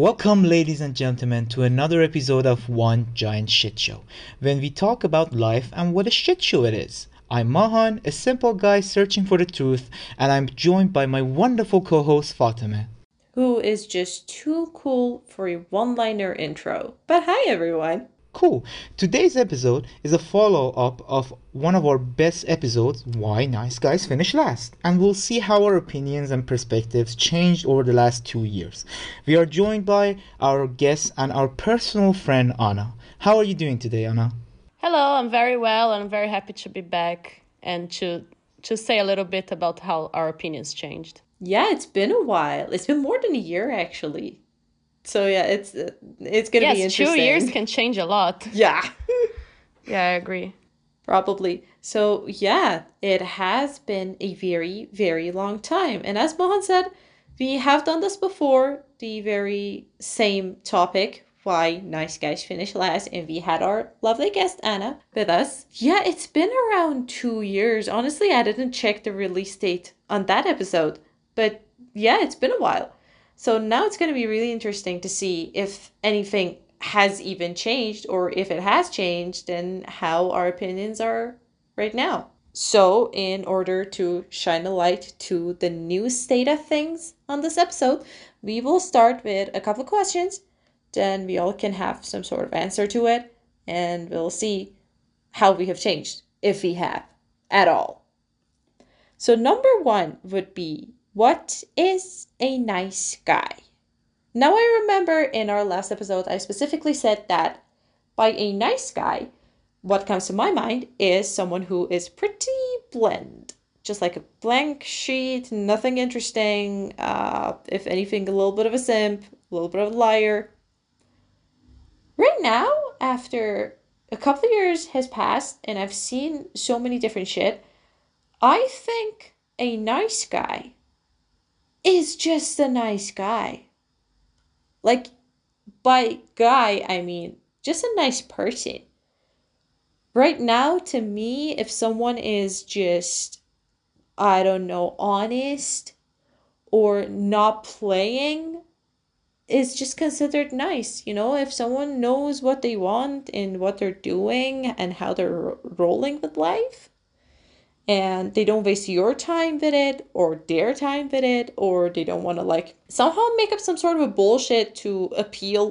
Welcome, ladies and gentlemen, to another episode of One Giant Shit Show, when we talk about life and what a shit show it is. I'm Mahan, a simple guy searching for the truth, and I'm joined by my wonderful co host Fatima. Who is just too cool for a one liner intro. But hi, everyone. Cool. Today's episode is a follow up of one of our best episodes, Why Nice Guys Finish Last. And we'll see how our opinions and perspectives changed over the last two years. We are joined by our guest and our personal friend, Anna. How are you doing today, Anna? Hello, I'm very well and I'm very happy to be back and to to say a little bit about how our opinions changed. Yeah, it's been a while. It's been more than a year, actually. So yeah, it's uh, it's gonna yes, be interesting. two years can change a lot. Yeah, Yeah, I agree. probably. So yeah, it has been a very very long time, and as Mahan said, we have done this before. The very same topic. Why nice guys finish last, and we had our lovely guest Anna with us. Yeah, it's been around two years. Honestly, I didn't check the release date on that episode, but yeah, it's been a while. So now it's going to be really interesting to see if anything has even changed or if it has changed and how our opinions are right now. So, in order to shine a light to the new state of things on this episode, we will start with a couple of questions. Then we all can have some sort of answer to it, and we'll see how we have changed, if we have at all. So, number one would be what is a nice guy? Now, I remember in our last episode, I specifically said that by a nice guy, what comes to my mind is someone who is pretty bland. Just like a blank sheet, nothing interesting. Uh, if anything, a little bit of a simp, a little bit of a liar. Right now, after a couple of years has passed and I've seen so many different shit, I think a nice guy is just a nice guy. Like, by guy, I mean just a nice person. Right now, to me, if someone is just, I don't know, honest or not playing, is just considered nice. You know, if someone knows what they want and what they're doing and how they're ro- rolling with life, and they don't waste your time with it or their time with it or they don't want to like somehow make up some sort of a bullshit to appeal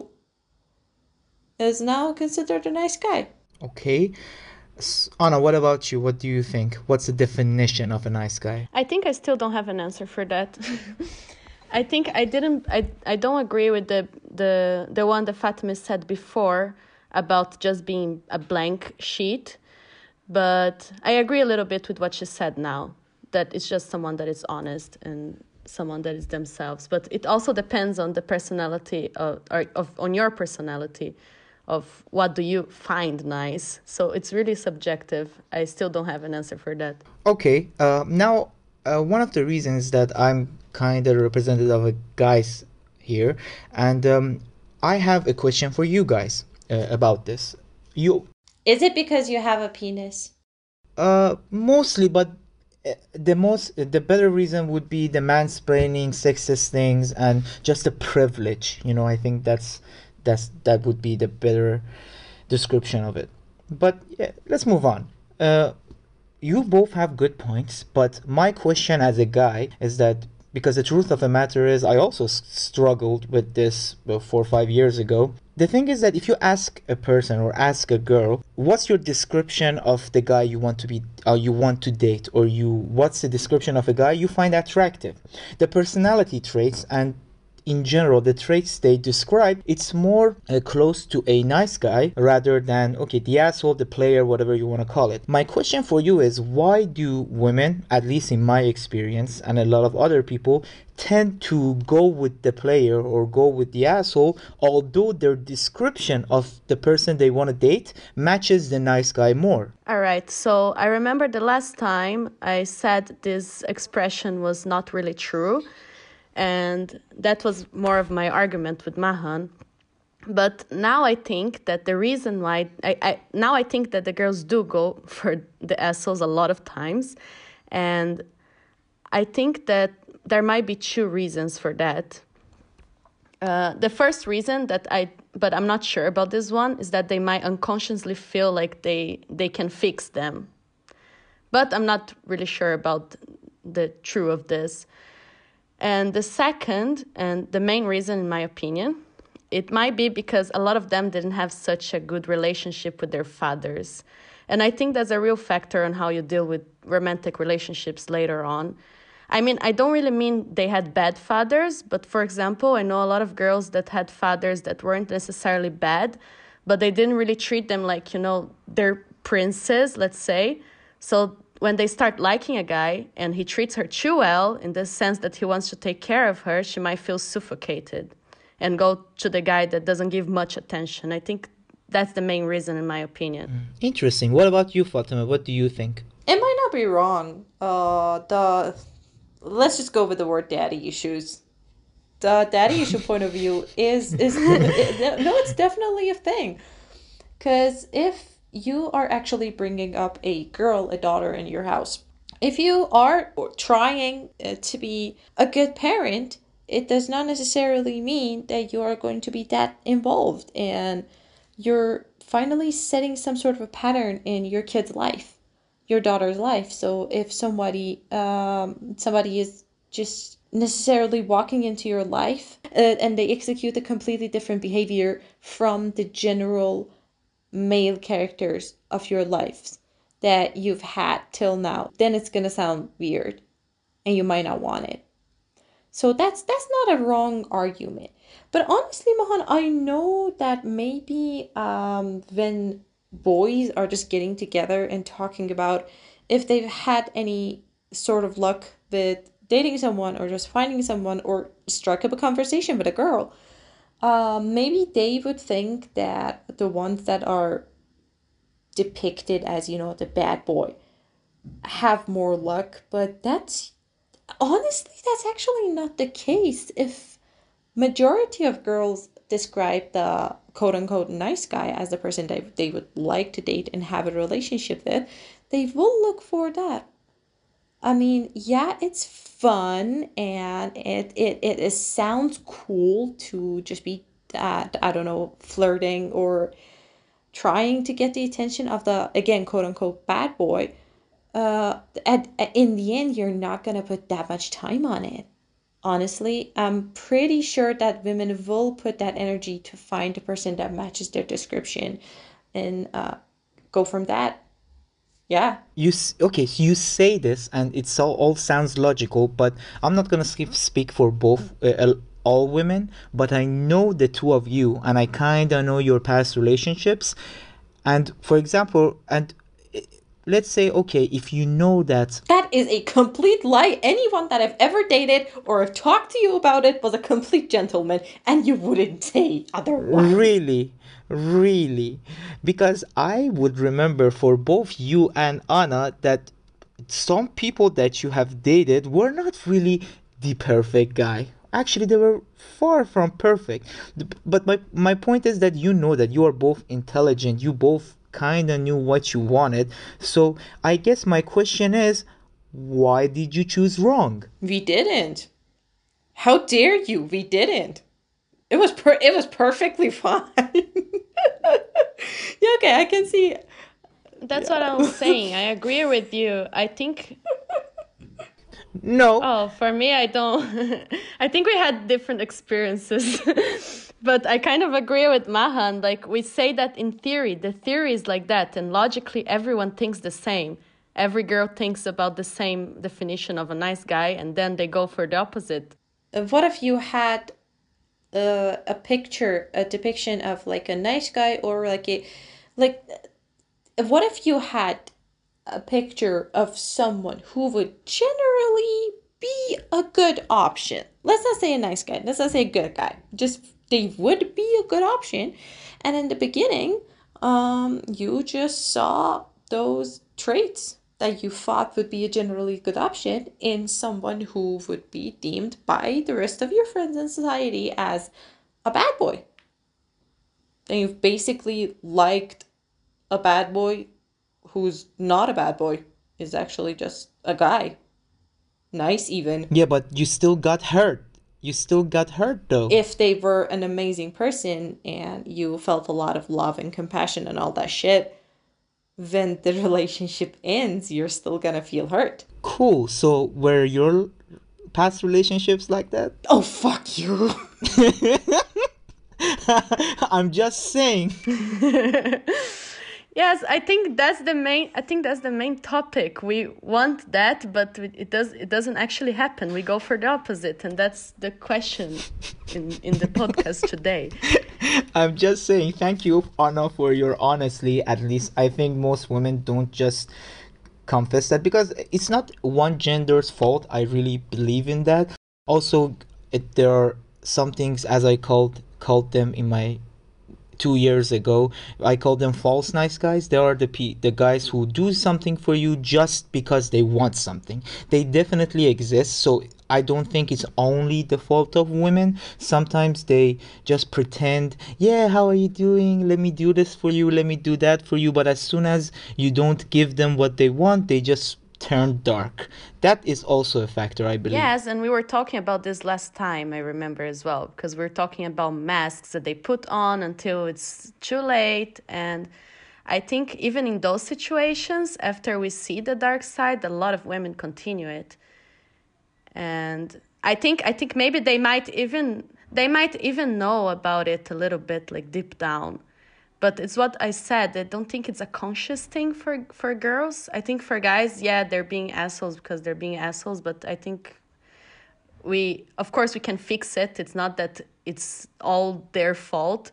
is now considered a nice guy Okay. S- Anna, what about you? What do you think? What's the definition of a nice guy? I think I still don't have an answer for that. I think I didn't I, I don't agree with the the the one that Fatima said before about just being a blank sheet. But I agree a little bit with what she said now. That it's just someone that is honest and someone that is themselves. But it also depends on the personality of, or of on your personality of what do you find nice. So it's really subjective. I still don't have an answer for that. Okay, uh, now uh, one of the reasons that I'm kind of representative of a guys here, and um, I have a question for you guys uh, about this. You, is it because you have a penis uh, mostly, but uh, the most, the better reason would be the mansplaining, sexist things, and just the privilege. You know, I think that's that's that would be the better description of it. But yeah, let's move on. Uh, you both have good points, but my question as a guy is that because the truth of the matter is, I also struggled with this uh, four or five years ago. The thing is that if you ask a person or ask a girl, what's your description of the guy you want to be, or you want to date, or you, what's the description of a guy you find attractive? The personality traits and in general the traits they describe it's more uh, close to a nice guy rather than okay the asshole the player whatever you want to call it my question for you is why do women at least in my experience and a lot of other people tend to go with the player or go with the asshole although their description of the person they want to date matches the nice guy more All right. So I remember the last time I said this expression was not really true. And that was more of my argument with Mahan. But now I think that the reason why I, I now I think that the girls do go for the assholes a lot of times. And I think that there might be two reasons for that. Uh, the first reason that I, but I'm not sure about this one, is that they might unconsciously feel like they they can fix them. But I'm not really sure about the true of this. And the second and the main reason, in my opinion, it might be because a lot of them didn't have such a good relationship with their fathers. And I think that's a real factor on how you deal with romantic relationships later on. I mean, I don't really mean they had bad fathers, but for example, I know a lot of girls that had fathers that weren't necessarily bad, but they didn't really treat them like, you know, their princes, let's say. So when they start liking a guy and he treats her too well, in the sense that he wants to take care of her, she might feel suffocated and go to the guy that doesn't give much attention. I think that's the main reason, in my opinion. Interesting. What about you, Fatima? What do you think? It might not be wrong. Uh, the let's just go with the word daddy issues. The daddy issue point of view is is it, no, it's definitely a thing. Because if you are actually bringing up a girl, a daughter in your house, if you are trying uh, to be a good parent, it does not necessarily mean that you are going to be that involved and you're finally setting some sort of a pattern in your kid's life your daughter's life. So if somebody um, somebody is just necessarily walking into your life uh, and they execute a completely different behavior from the general male characters of your lives that you've had till now then it's going to sound weird and you might not want it so that's that's not a wrong argument. But honestly, Mahan, I know that maybe um, when boys are just getting together and talking about if they've had any sort of luck with dating someone or just finding someone or strike up a conversation with a girl, uh, maybe they would think that the ones that are depicted as, you know, the bad boy have more luck, but that's honestly that's actually not the case. If majority of girls describe the quote unquote nice guy as the person that they would like to date and have a relationship with they will look for that i mean yeah it's fun and it it, it, sounds cool to just be that i don't know flirting or trying to get the attention of the again quote unquote bad boy uh, at, at, in the end, you're not to put that much time on it. Honestly, I'm pretty sure that women will put that energy to find a person that matches their description and uh, go from that. Yeah. You okay? So you say this, and it's all, all sounds logical, but I'm not gonna speak for both uh, all women, but I know the two of you, and I kind of know your past relationships. And for example, and let's say okay if you know that that is a complete lie. Anyone that i've ever dated or have talked to you about it was a complete gentleman and you wouldn't say otherwise. Really? Really? Because i would remember for both you and anna that some people that you have dated were not really the perfect guy. Actually they were far from perfect. But my, my point is that you know that you are both intelligent. You both kind of knew what you wanted. So I guess my question is, why did you choose wrong? We didn't. How dare you? We didn't. It was per- it was perfectly fine. yeah, okay, I can see. That's yeah. what I was saying. I agree with you. I think no. Oh, for me, I don't. I think we had different experiences. but I kind of agree with Mahan. Like, we say that in theory, the theory is like that, and logically, everyone thinks the same. Every girl thinks about the same definition of a nice guy, and then they go for the opposite. Uh, what if you had a, a picture, a depiction of like a nice guy, or like a, like, what if you had a picture of someone who would generally be a good option. Let's not say a nice guy, let's not say a good guy. Just they would be a good option. And in the beginning, um, you just saw those traits that you thought would be a generally good option in someone who would be deemed by the rest of your friends in society as a bad boy. And you've basically liked a bad boy who's not a bad boy is actually just a guy. Nice, even. Yeah, but you still got hurt. you still got hurt though. If they were an amazing person and you felt a lot of love and compassion and all that shit, then the relationship ends, you're still gonna feel hurt. Cool. So were your past relationships like that? Oh, fuck you. I'm just saying. yes i think that's the main i think that's the main topic. We want that but it does it doesn't actually happen. We go for the opposite and that's the question in in the podcast today. I'm just saying thank you anna for your honestly at least i think most women don't just confess that because it's not one gender's fault. I really believe in that. Also it, there are some things as i called called them in my two years ago. I call them false nice guys. They are the pe- the guys who do something for you just because they want something. They definitely exist. So I don't think it's only the fault of women. Sometimes they just pretend, yeah, how are you doing? Let me do this for you. Let me do that for you. But as soon as you don't give them what they want, they just turned dark. That is also a factor, I believe. Yes, and we were talking about this last time, I remember as well, because we are talking about masks that they put on until it's too late. And I think even in those situations, after we see the dark side, a lot of women continue it. And I think I think maybe they might even they might even know about it a little bit like deep down but it's what I said. I don't think it's a conscious thing for for girls. I think for guys, yeah, they're being assholes because they're being assholes. But I think we, of course, we can fix it. It's not that it's all their fault,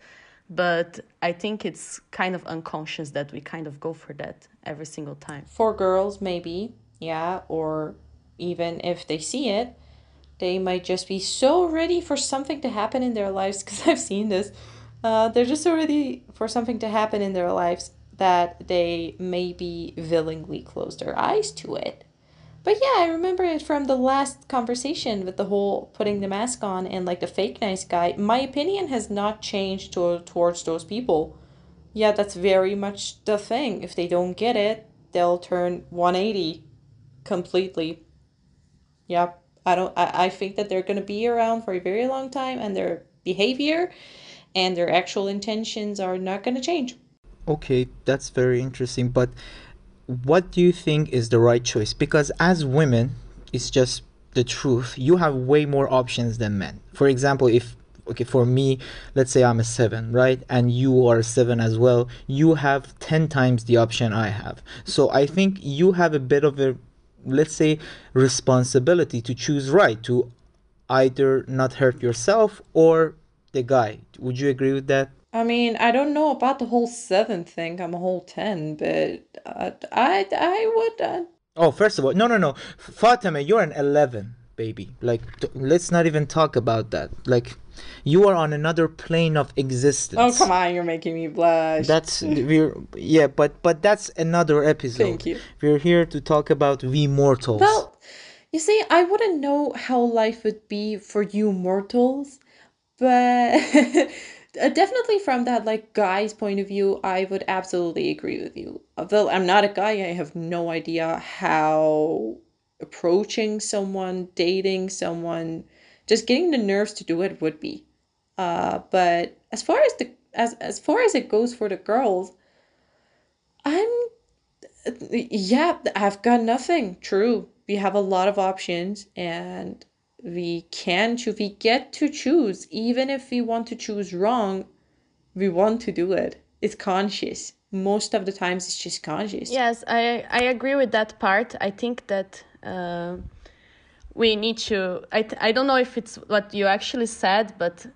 but I think it's kind of unconscious that we kind of go for that every single time. For girls, maybe, yeah, or even if they see it, they might just be so ready for something to happen in their lives because I've seen this uh, they're just so ready for something to happen in their lives that they maybe willingly close their eyes to it. But yeah, I remember it from the last conversation with the whole putting the mask on and like the fake nice guy. My opinion has not changed to, towards those people. Yeah, that's very much the thing. If they don't get it, they'll turn 180 completely. Yep. I don't I, I think that they're gonna be around for a very long time and their behavior and their actual intentions are not going to change. Okay, that's very interesting. But what do you think is the right choice? Because as women, it's just the truth. You have way more options than men. For example, if okay for me let's say i'm a 7 right and you are a 7 as well you have 10 times the option i have so i think you have a bit of a let's say responsibility to choose right to either not hurt yourself or the guy. Would you agree with that? I mean, I don't know about the whole seven thing. I'm a whole ten, but uh, I I would. Uh... Oh, first of all, no, no, no, Fatima, you're an eleven, baby. Like, t- let's not even talk about that. Like, you are on another plane of existence. Oh come on, you're making me blush. That's we're yeah, but but that's another episode. Thank you. We're here to talk about we mortals. Well, you see, I wouldn't know how life would be for you mortals but uh, definitely from that like guy's point of view i would absolutely agree with you. Although i'm not a guy i have no idea how approaching someone dating someone just getting the nerves to do it would be. Uh but as far as the as as far as it goes for the girls i'm yeah i've got nothing. True we have a lot of options and we can choose we get to choose. Even if we want to choose wrong we want to do it. It's conscious. Most of the times it's just conscious. Yes i i agree with that part. I think that uh, we need to I, I don't know if it's what you actually said but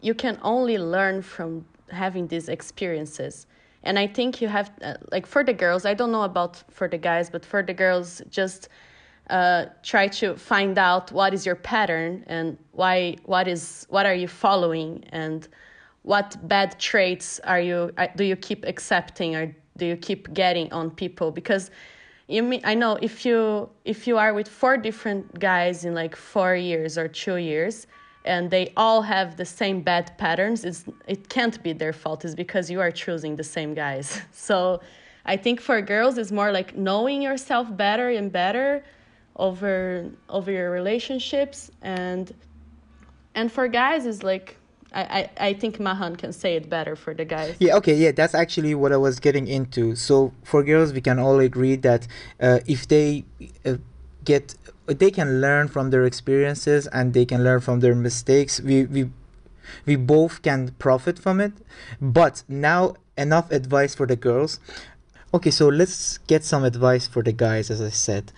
you can only learn from having these experiences. And i think you have uh, like for the girls i don't know about for the guys but for the girls just uh, try to find out what is your pattern and why what is what are you following and what bad traits are you uh, do you keep accepting or do you keep getting on people? Because you mean I know if you if you are with four different guys in like four years or two years and they all have the same bad patterns it's it can't be their fault. It's because you are choosing the same guys. So I think for girls it's more like knowing yourself better and better over over your relationships and And for guys, is like I, I I think Mahan can say it better for the guys. Yeah, okay, yeah, that's actually what I was getting into. So for girls, we can all agree that uh, if they uh, get, they can learn from their experiences and they can learn from their mistakes. We we we both can profit from it. But now enough advice for the girls. Okay, so let's get some advice for the guys. As I said,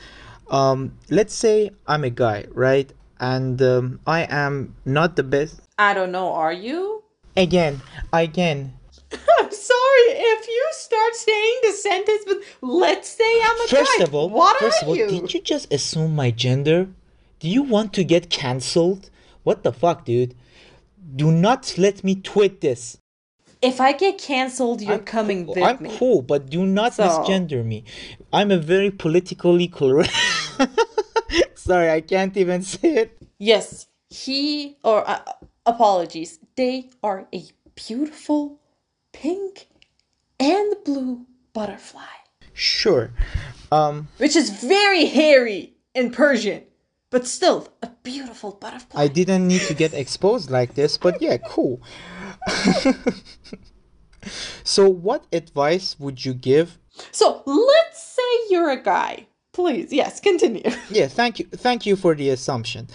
um, let's say I'm a guy, right? And um, I am not the best. I don't know, are you? Again, again, I'm sorry if you start saying the sentence, but let's say I'm a First guy. of all, what first of all, you? did you just assume my gender? Do you want to get cancelled? What the fuck, dude? Do not let me tweet this. If I get canceled, you're I'm coming cool. with I'm me. cool, but do not So- misgender me. I'm a very politically correct. Sorry, I can't even say it. Yes, he or uh, apologies. They are a beautiful pink and blue butterfly, Sure. Um, which is very hairy in Persian, but still a beautiful butterfly. I didn't need to get exposed like this, but yeah, cool. so, what advice would you give so let's say you're a guy. Please, yes, continue. yeah thank you thank you for the assumption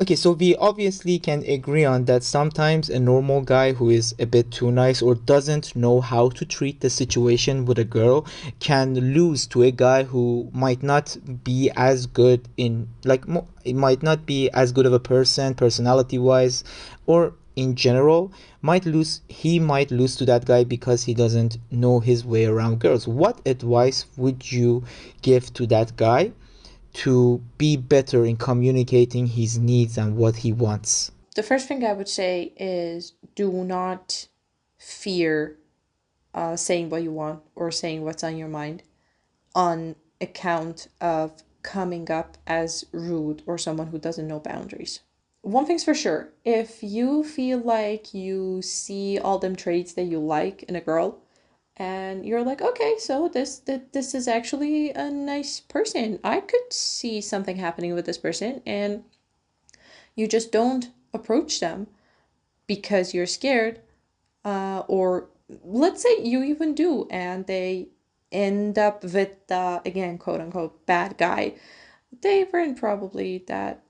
okay so we obviously can agree on that sometimes a normal guy who is a bit too nice or doesn't know how to treat the situation with a girl can lose to a guy who might not be as good in like mo- it might not be as good of a person personality wise or in general might lose he might lose to that guy because he doesn't know his way around girls what advice would you give to that guy to be better in communicating his needs and what he wants. The first thing I would say is do not fear uh, saying what you want or saying what's on your mind on account of coming up as rude or someone who doesn't know boundaries. One thing's for sure if you feel like you see all them traits that you like in a girl, and you're like okay so this th- this is actually a nice person. I could see something happening with this person and you just don't approach them because you're scared uh, or let's say you even do and they end up with the again quote unquote bad guy they weren't probably that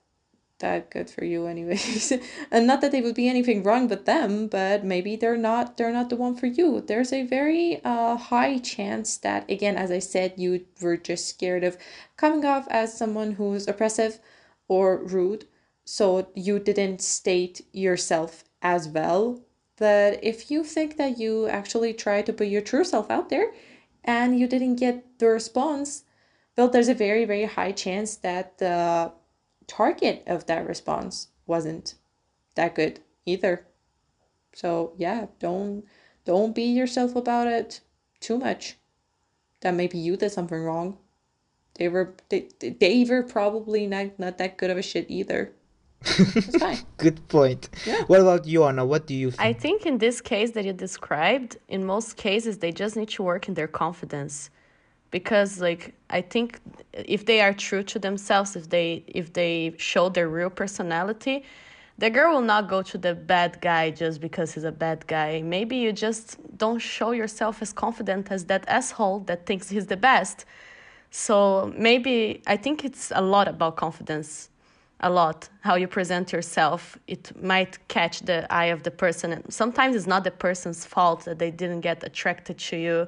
that good for you anyways. And not that they would be anything wrong with them but maybe they're not they're not the one for you. There's a very uh, high chance that again as i said you were just scared of coming off as someone who's oppressive or rude. So you didn't state yourself as well. But if you think that you actually try to put your true self out there and you didn't get the response well there's a very very high chance that the target of that response wasn't that good either. So yeah, don't don't be yourself about it too much. That maybe you did something wrong. They were they, they were probably not not that good of a shit either. It's fine. Good point. Yeah. What about you, Anna? What do you think? I think? think in this case that you described, in most cases, they just need to work in their confidence, because like I think if they are true to themselves, if they if they show their real personality, the girl will not go to the bad guy just because he's a bad guy. Maybe you just don't show yourself as confident as that asshole that thinks he's the best. So maybe I think it's a lot about confidence. A lot. How you present yourself. It might catch the eye of the person. And sometimes it's not the person's fault that they didn't get attracted to you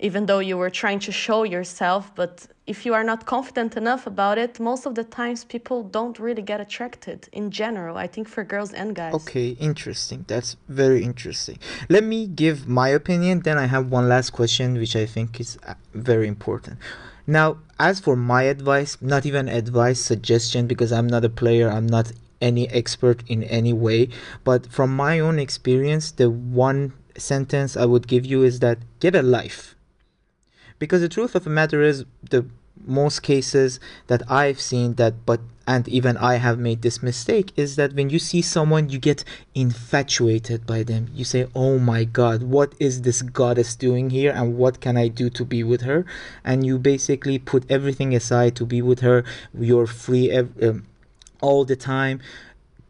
even though you were trying to show yourself but if you are not confident enough about it most of the times people don't really get attracted in general i think for girls and guys Okay, interesting. That's very interesting. Let me give my opinion, then I have one last question, which I think is uh, very important. Now, as for my advice, not even advice, suggestion, because I'm not a player, I'm not any expert in any way, but from my own experience, the one sentence I would give you is that get a life. Because the truth of the matter is the most cases that i've seen that but and even i have made this mistake is that when you see someone you get infatuated by them. You say oh my god what is this goddess doing here and what can i do to be with her? And you basically put everything aside to be with her. You're free um, all the time.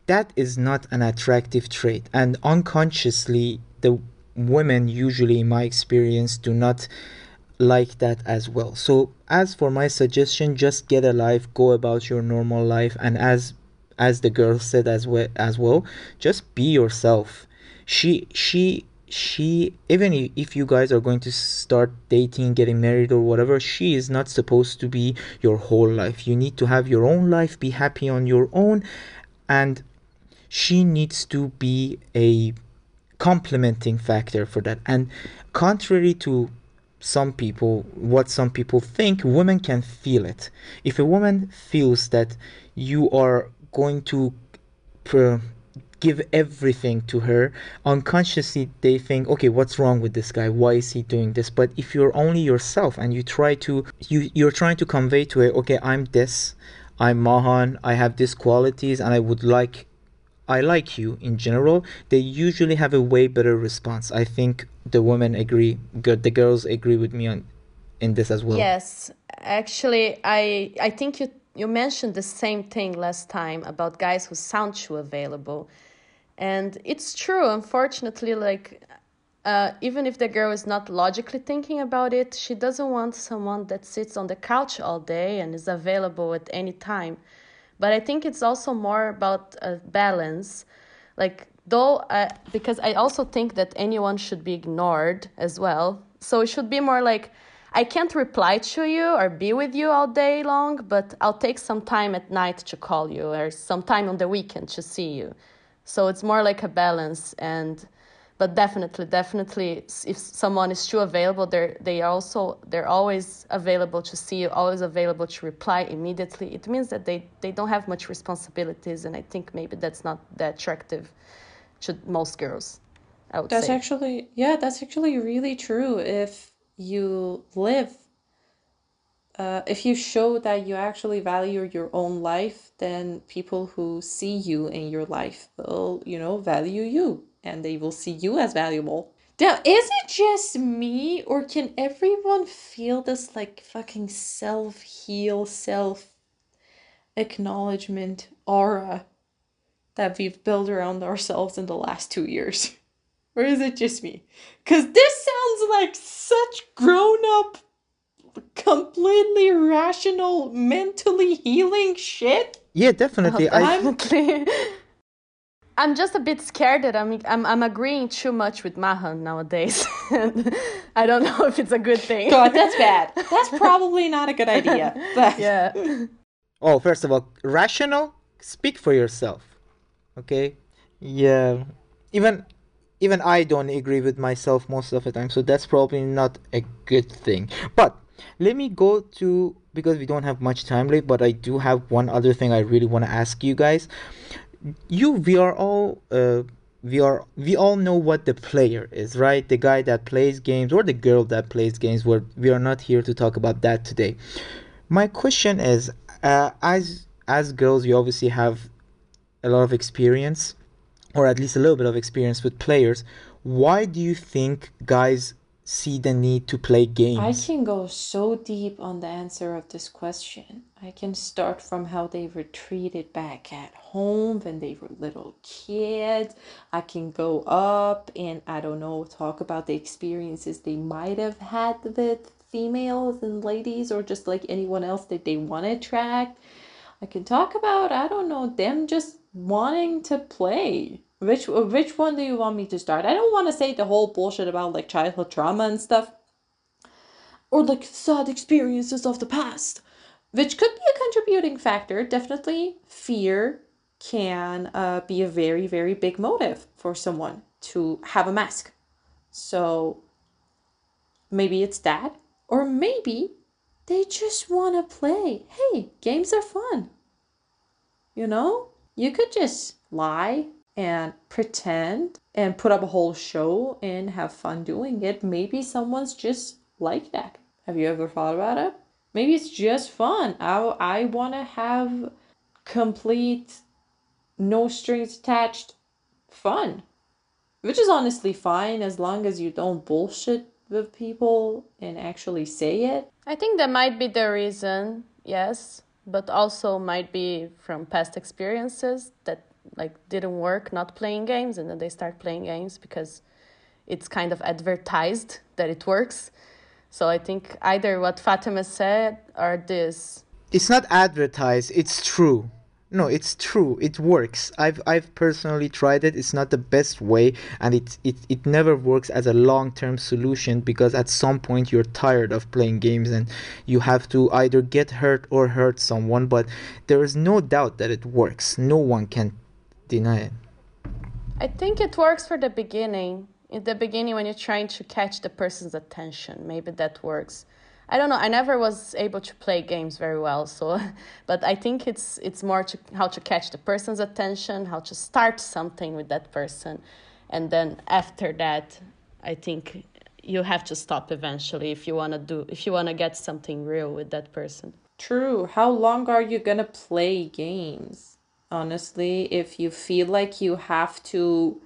That is not an attractive trait. And unconsciously the women usually in my experience do not like that as well. So as for my suggestion just get a life go about your normal life and as as the girl said as well as well just be yourself. She she she even if you guys are going to start dating getting married or whatever she is not supposed to be your whole life. You need to have your own life be happy on your own and she needs to be a complementing factor for that. And contrary to some people what some people think women can feel it. If a woman feels that you are going to give everything to her unconsciously they think okay what's wrong with this guy? Why is he doing this? But if you're only yourself and you try to you you're trying to convey to her okay i'm this. I'm mahan i have these qualities and i would like I like you in general, they usually have a way better response. I think the women agree, the girls agree with me on in this as well. Yes, actually, I I think you you mentioned the same thing last time about guys who sound too available, and it's true. Unfortunately, like uh, even if the girl is not logically thinking about it, she doesn't want someone that sits on the couch all day and is available at any time. But I think it's also more about a balance. Like, though, uh, because I also think that anyone should be ignored as well. So it should be more like, I can't reply to you or be with you all day long, but I'll take some time at night to call you or some time on the weekend to see you. So it's more like a balance and but definitely definitely if someone is too available they're they are also they're always available to see you always available to reply immediately. It means that they they don't have much responsibilities and i think maybe that's not that attractive to most girls i would that's say. actually yeah that's actually really true. If you live uh, if you show that you actually value your own life then people who see you in your life will you know value you and they will see you as valuable. Now, is it just me, or can everyone feel this like fucking self heal, self acknowledgement aura that we've built around ourselves in the last two years? Or is it just me? Because this sounds like such grown up, completely rational, mentally healing shit. Yeah, definitely. Um, I definitely. I'm just a bit scared that I'm I'm, I'm agreeing too much with Mahan nowadays. I don't know if it's a good thing. God, that's bad. That's probably not a good idea. But yeah. Oh, first of all, rational. Speak for yourself. Okay. Yeah. Even even I don't agree with myself most of the time, so that's probably not a good thing. But let me go to because we don't have much time left, but I do have one other thing I really want to ask you guys you we are all uh, we are we all know what the player is right? The guy that plays games or the girl that plays games Where we are not here to talk about that today. My question is uh, as as girls you obviously have a lot of experience or at least a little bit of experience with players. Why do you think guys see the need to play games? I can go so deep on the answer of this question. I can start from how they were treated back at home when they were little kids. I can go up and I don't know, talk about the experiences they might have had with females and ladies or just like anyone else that they want to attract. I can talk about, I don't know, them just wanting to play which which one do you want me to start? I don't want to say the whole bullshit about like childhood trauma and stuff, or like sad experiences of the past, which could be a contributing factor. Definitely, fear can uh, be a very very big motive for someone to have a mask. So maybe it's that, or maybe they just want to play. Hey, games are fun. You know, you could just lie and pretend and put up a whole show and have fun doing it. Maybe someone's just like that. Have you ever thought about it? Maybe it's just fun. I, I want to have complete, no strings attached fun. Which is honestly fine as long as you don't bullshit with people and actually say it. I think that might be the reason, yes, but also might be from past experiences that like didn't work not playing games and then they start playing games because it's kind of advertised that it works. So i think either what fatima said or this. It's not advertised it's true. No it's true it works. I've i've personally tried it it's not the best way and it it, it never works as a long-term solution because at some point you're tired of playing games and you have to either get hurt or hurt someone but there is no doubt that it works. No one can deny it i think it works for the beginning in the beginning when you're trying to catch the person's attention maybe that works I don't know. I never was able to play games very well, so but I think it's it's more to how to catch the person's attention, how to start something with that person, and then after that, I think you have to stop eventually if you want to do if you want to get something real with that person. True. How long are you going to play games? Honestly, if you feel like you have to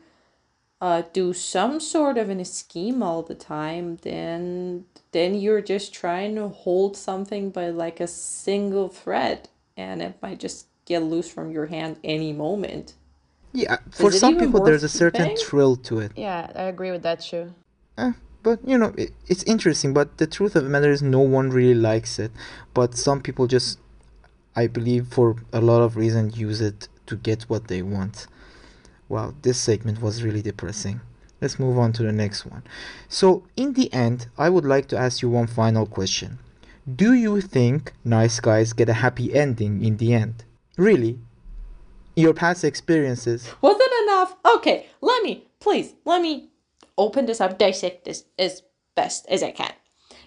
uh, do some sort of an scheme all the time, then then you're just trying to hold something by like a single thread, and it might just get loose from your hand any moment. Yeah, for some people, there's a certain keeping? thrill to it. Yeah, I agree with that too. Eh, but you know, it, it's interesting. But the truth of the matter is, no one really likes it. But some people just, I believe, for a lot of reasons, use it to get what they want. Wow, this segment was really depressing. Let's move on to the next one. So, in the end, I would like to ask you one final question. Do you think nice guys get a happy ending in the end? Really? Your past experiences? Wasn't enough? Okay, let me, please, let me open this up, dissect this as best as I can.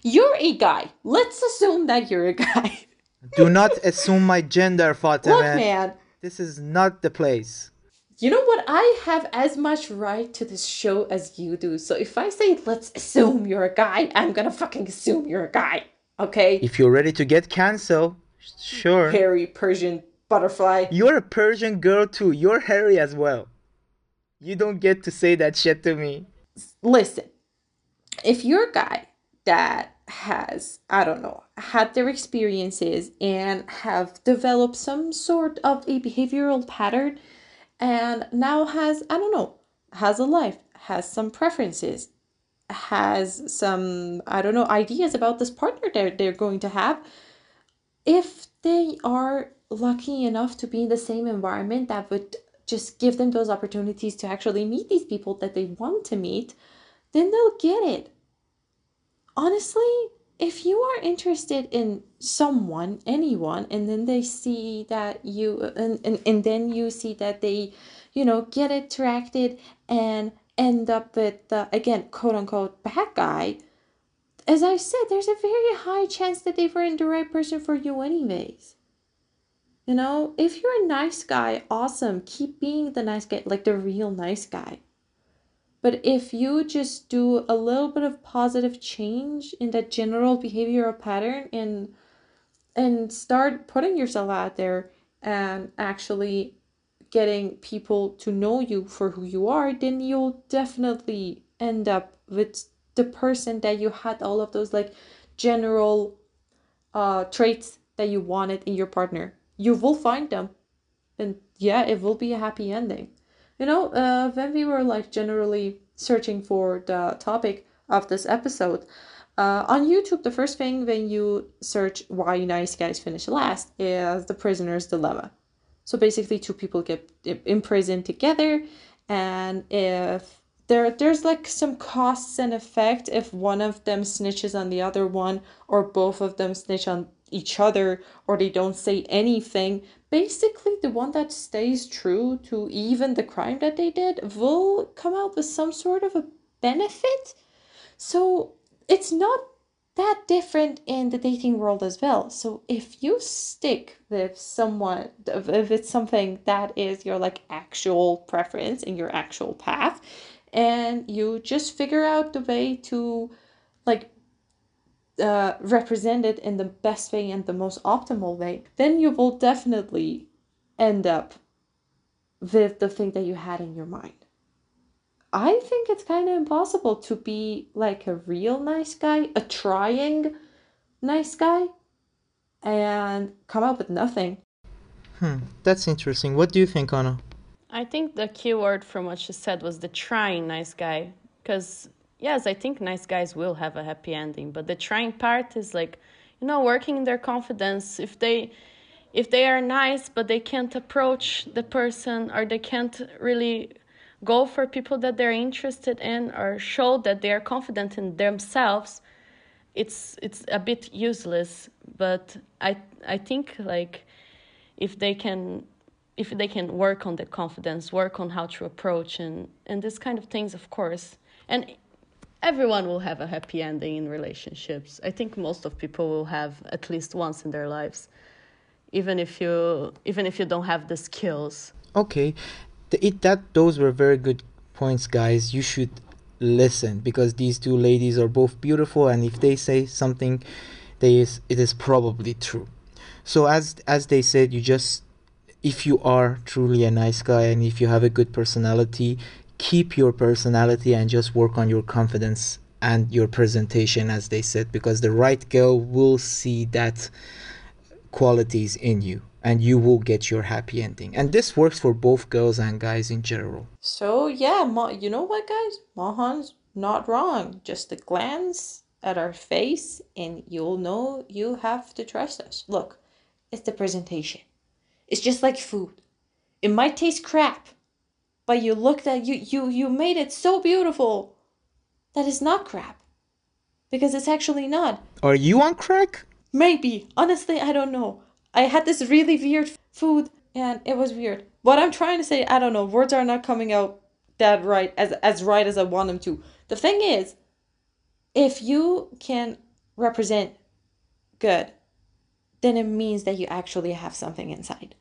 You're a guy. Let's assume that you're a guy. Do not assume my gender, Fatima. Look, man, This is not the place. you know what? I have as much right to this show as you do. So if I say let's assume you're a guy, I'm gonna fucking assume you're a guy. Okay? If you're ready to get cancelled, sure. Hairy Persian butterfly. You're a Persian girl too. You're hairy as well. You don't get to say that shit to me. listen, if you're a guy that has, I don't know, had their experiences and have developed some sort of a behavioral pattern and now has, I don't know, has a life, has some preferences, has some, I don't know, ideas about this partner they're, they're going to have, if they are lucky enough to be in the same environment that would just give them those opportunities to actually meet these people that they want to meet, then they'll get it. Honestly, if you are interested in someone, anyone, and then they see that you, and, and, and then you see that they, you know, get attracted and end up with, the, again, quote unquote, bad guy, as I said, there's a very high chance that they weren't the right person for you, anyways. You know, if you're a nice guy, awesome. Keep being the nice guy, like the real nice guy. But if you just do a little bit of positive change in that general behavioral pattern and and start putting yourself out there and actually getting people to know you for who you are, then you'll definitely end up with the person that you had all of those like general uh traits that you wanted in your partner. You will find them. And yeah, it will be a happy ending. You know, uh, when we were like generally searching for the topic of this episode, uh, on YouTube, the first thing when you search why nice guys finish last is the prisoner's dilemma. So basically, two people get imprisoned together, and if there there's like some costs and effect if one of them snitches on the other one, or both of them snitch on each other, or they don't say anything. Basically, the one that stays true to even the crime that they did will come out with some sort of a benefit. So it's not that different in the dating world as well. So if you stick with someone, if it's something that is your like actual preference in your actual path, and you just figure out the way to like uh, represent it in the best way and the most optimal way, then you will definitely end up with the thing that you had in your mind. I think it's kind of impossible to be like a real nice guy, a trying nice guy, and come up with nothing. Hmm, that's interesting. What do you think, Anna? I think the key word from what she said was the trying nice guy. Because, yes, I think nice guys will have a happy ending, but the trying part is like, you know, working in their confidence. If they if they are nice but they can't approach the person or they can't really go for people that they're interested in or show that they are confident in themselves it's it's a bit useless but i i think like if they can if they can work on the confidence work on how to approach and and this kind of things of course and everyone will have a happy ending in relationships i think most of people will have at least once in their lives even if you even if you don't have the skills Okay, it that those were very good points, guys. You should listen because these two ladies are both beautiful, and if they say something, they is it is probably true. So as as they said, you just if you are truly a nice guy and if you have a good personality, keep your personality and just work on your confidence and your presentation, as they said, because the right girl will see that qualities in you and you will get your happy ending. And this works for both girls and guys in general. So yeah, Ma- you know what, guys? Mahan's not wrong. Just a glance at our face, and you'll know you have to trust us. Look, it's the presentation. It's just like food. It might taste crap, but you looked at you you you made it so beautiful That is not crap because it's actually not. Are you on crack? Maybe. Honestly, I don't know. I had this really weird food and it was weird. What I'm trying to say, I don't know. Words are not coming out that right as as right as I want them to. The thing is, if you can represent good, then it means that you actually have something inside.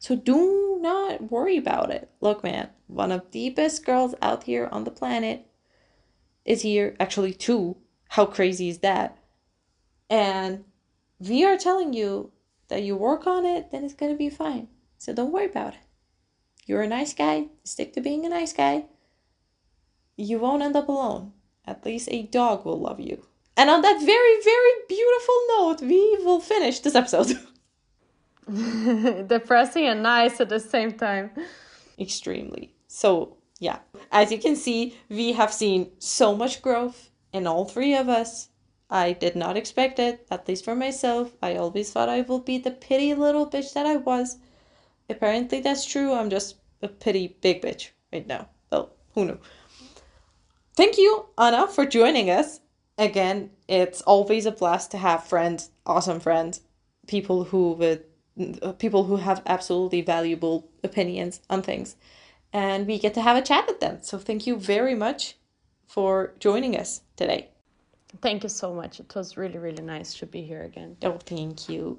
So do not worry about it. Look, man, one of the best girls out here on the planet is here. Actually, two. How crazy is that? And we are telling you that you work on it, then it's going to be fine. So don't worry about it. You're a nice guy. Stick to being a nice guy. You won't end up alone. At least a dog will love you. And on that very, very beautiful note, we will finish this episode. depressing and nice at the same time Extremely. So, yeah. As you can see, we have seen so much growth in all three of us. I did not expect it, at least for myself. I always thought I will be the pity little bitch that I was. Apparently, that's true. I'm just a pity big bitch right now. Well, who knew? Thank you, Anna, for joining us. Again, it's always a blast to have friends, awesome friends, people who would, people who have absolutely valuable opinions on things, and we get to have a chat with them. So thank you very much for joining us today. thank you so much it was really really nice to be here again Oh, thank you.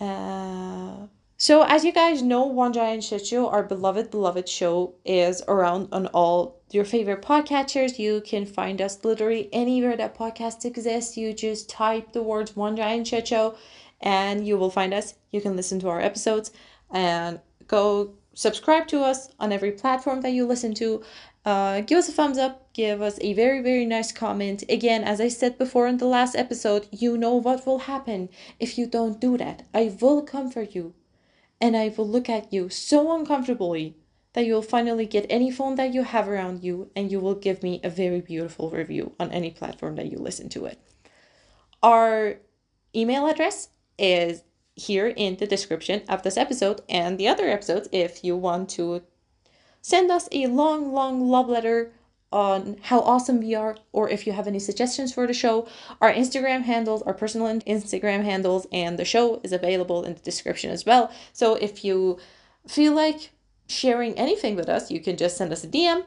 Uh, so, as you guys know, One Giant Shit Show, our beloved, beloved show, is around on all your favorite podcatchers. You can find us literally anywhere that podcasts exist. You just type the words One Giant Shit Show and you will find us. You can listen to our episodes and go subscribe to us on every platform that you listen to. Uh, give us a thumbs up, give us a very, very nice comment. Again, as I said before in the last episode, you know what will happen if you don't do that. I will come for you and I will look at you so uncomfortably that you'll finally get any phone that you have around you and you will give me a very beautiful review on any platform that you listen to it. Our email address is here in the description of this episode and the other episodes if you want to send us a long, long love letter on how awesome we are, or if you have any suggestions for the show. Our Instagram handles, our personal Instagram handles, and the show is available in the description as well. So if you feel like sharing anything with us, you can just send us a DM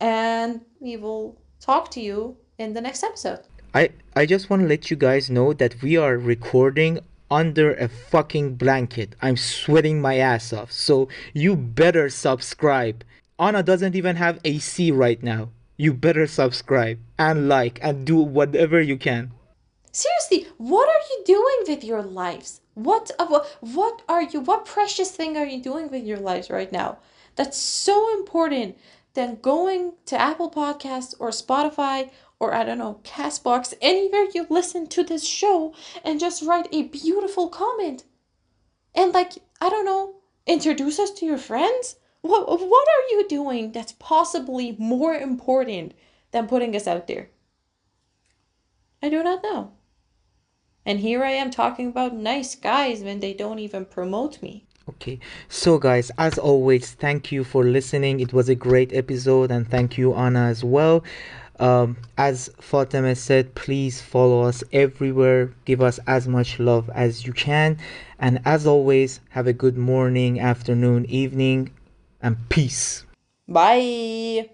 and we will talk to you in the next episode. I, I just want to let you guys know that we are recording under a fucking blanket. I'm sweating my ass off. So you better subscribe. Anna doesn't even have AC right now. You better subscribe and like and do whatever you can. Seriously, what are you doing with your lives? What uh, what what are you what precious thing are you doing with your lives right now? That's so important than going to Apple Podcasts or Spotify or I don't know, Castbox, anywhere you listen to this show and just write a beautiful comment. And like, I don't know, introduce us to your friends What, what are you doing that's possibly more important than putting us out there? I do not know. And here I am talking about nice guys when they don't even promote me. Okay, so guys, as always, thank you for listening. It was a great episode, and thank you, Anna, as well. Um, as Fatima said, please follow us everywhere. Give us as much love as you can. And as always, have a good morning, afternoon, evening, and peace. Bye.